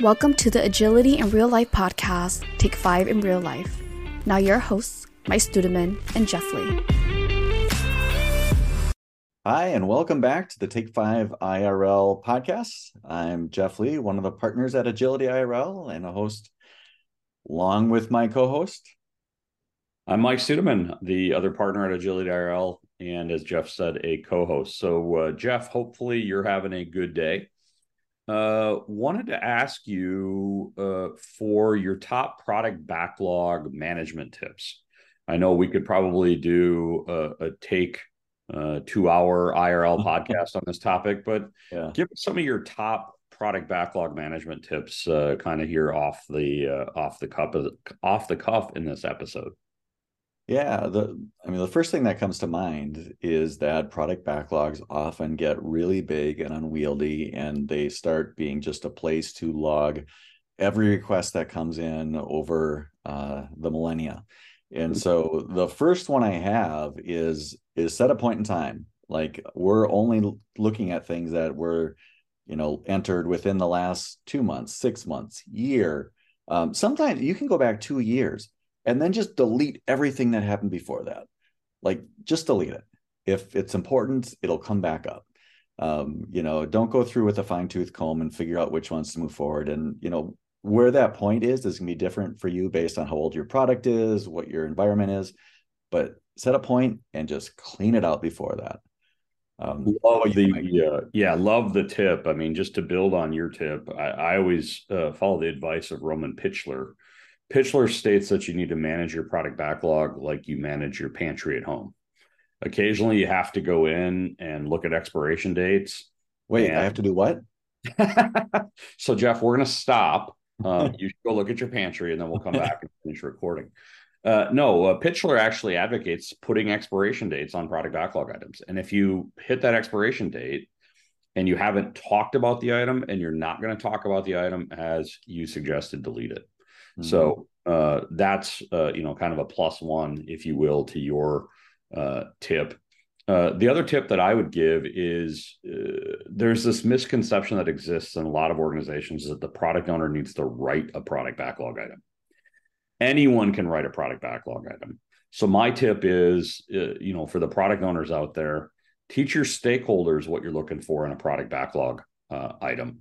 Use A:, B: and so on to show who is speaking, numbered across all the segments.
A: Welcome to the Agility in Real Life podcast, Take 5 in Real Life. Now, your hosts, Mike Studeman and Jeff Lee.
B: Hi, and welcome back to the Take 5 IRL podcast. I'm Jeff Lee, one of the partners at Agility IRL and a host along with my co host.
C: I'm Mike Studeman, the other partner at Agility IRL, and as Jeff said, a co host. So, uh, Jeff, hopefully you're having a good day. Uh, wanted to ask you uh, for your top product backlog management tips. I know we could probably do a, a take uh, two hour IRL podcast on this topic, but yeah. give us some of your top product backlog management tips, uh, kind of here off the uh, off the cuff off the cuff in this episode.
B: Yeah, the I mean the first thing that comes to mind is that product backlogs often get really big and unwieldy and they start being just a place to log every request that comes in over uh, the millennia. And mm-hmm. so the first one I have is is set a point in time. Like we're only looking at things that were, you know, entered within the last two months, six months, year. Um, sometimes you can go back two years and then just delete everything that happened before that. Like just delete it. If it's important, it'll come back up. Um, you know, don't go through with a fine tooth comb and figure out which ones to move forward. And, you know, where that point is is going to be different for you based on how old your product is, what your environment is. But set a point and just clean it out before that.
C: Um, love the uh, yeah, love the tip. I mean, just to build on your tip, I, I always uh, follow the advice of Roman Pichler, Pichler states that you need to manage your product backlog like you manage your pantry at home. Occasionally, you have to go in and look at expiration dates.
B: Wait, and... I have to do what?
C: so, Jeff, we're going to stop. Um, you should go look at your pantry, and then we'll come back and finish recording. Uh, no, uh, Pichler actually advocates putting expiration dates on product backlog items. And if you hit that expiration date and you haven't talked about the item and you're not going to talk about the item as you suggested, delete it. Mm-hmm. So uh, that's uh, you know kind of a plus one, if you will, to your uh, tip. Uh, the other tip that I would give is uh, there's this misconception that exists in a lot of organizations that the product owner needs to write a product backlog item. Anyone can write a product backlog item. So my tip is, uh, you know, for the product owners out there, teach your stakeholders what you're looking for in a product backlog item.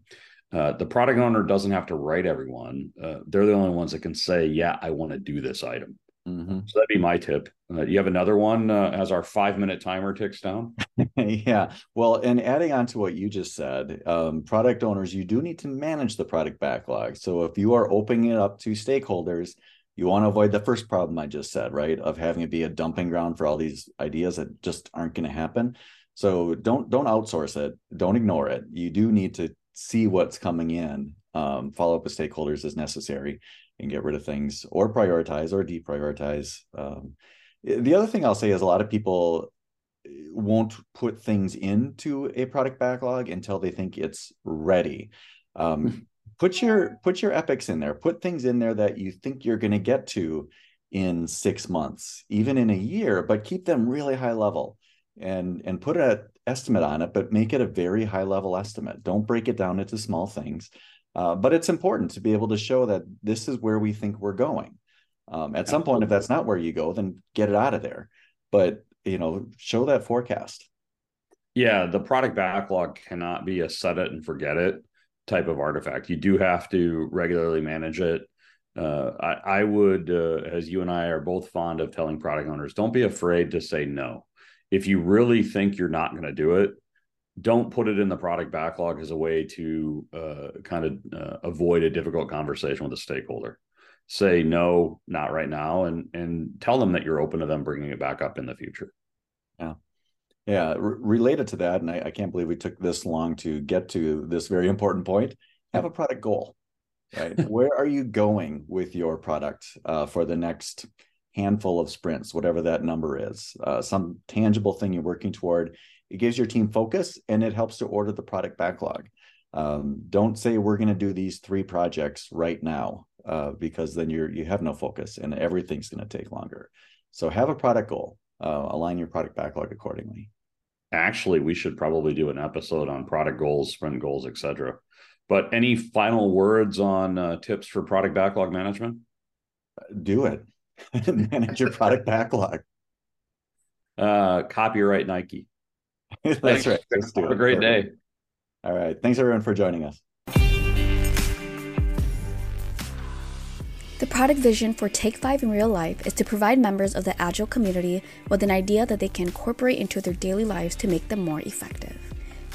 C: Uh, the product owner doesn't have to write everyone. Uh, they're the only ones that can say, "Yeah, I want to do this item." Mm-hmm. So that'd be my tip. Uh, you have another one uh, as our five minute timer ticks down.
B: yeah. Well, and adding on to what you just said, um, product owners, you do need to manage the product backlog. So if you are opening it up to stakeholders, you want to avoid the first problem I just said, right? Of having it be a dumping ground for all these ideas that just aren't going to happen. So don't don't outsource it. Don't ignore it. You do need to see what's coming in, um, follow up with stakeholders as necessary, and get rid of things or prioritize or deprioritize. Um, the other thing I'll say is a lot of people eh, won't put things into a product backlog until they think it's ready. Um, hmm. put your put your epics in there. Put things in there that you think you're going to get to in six months, even in a year, but keep them really high level and and put an estimate on it, but make it a very high level estimate. Don't break it down into small things. Uh, but it's important to be able to show that this is where we think we're going. Um, at Absolutely. some point, if that's not where you go, then get it out of there. But you know, show that forecast.
C: Yeah, the product backlog cannot be a set it and forget it type of artifact. You do have to regularly manage it. Uh, I, I, would, uh, as you and I are both fond of telling product owners, don't be afraid to say no if you really think you're not going to do it, don't put it in the product backlog as a way to uh, kind of uh, avoid a difficult conversation with a stakeholder. Say no, not right now, and and tell them that you're open to them bringing it back up in the future.
B: Yeah, yeah. R- related to that, and I, I can't believe we took this long to get to this very important point. Have a product goal, right? Where are you going with your product uh, for the next handful of sprints, whatever that number is, uh, some tangible thing you're working toward. It gives your team focus and it helps to order the product backlog. Um, don't say we're going to do these three projects right now uh, because then you're you have no focus and everything's going to take longer. So have a product goal, uh, align your product backlog accordingly.
C: Actually, we should probably do an episode on product goals, sprint goals, etc. But any final words on uh, tips for product backlog management?
B: Do it. Manage your product backlog.
C: Uh, copyright Nike.
B: That's
C: Thanks.
B: right. Let's do
C: Have a great
B: Perfect.
C: day.
B: All right. Thanks everyone for joining us.
A: The product vision for Take 5 in real life is to provide members of the Agile community with an idea that they can incorporate into their daily lives to make them more effective.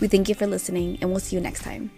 A: We thank you for listening, and we'll see you next time.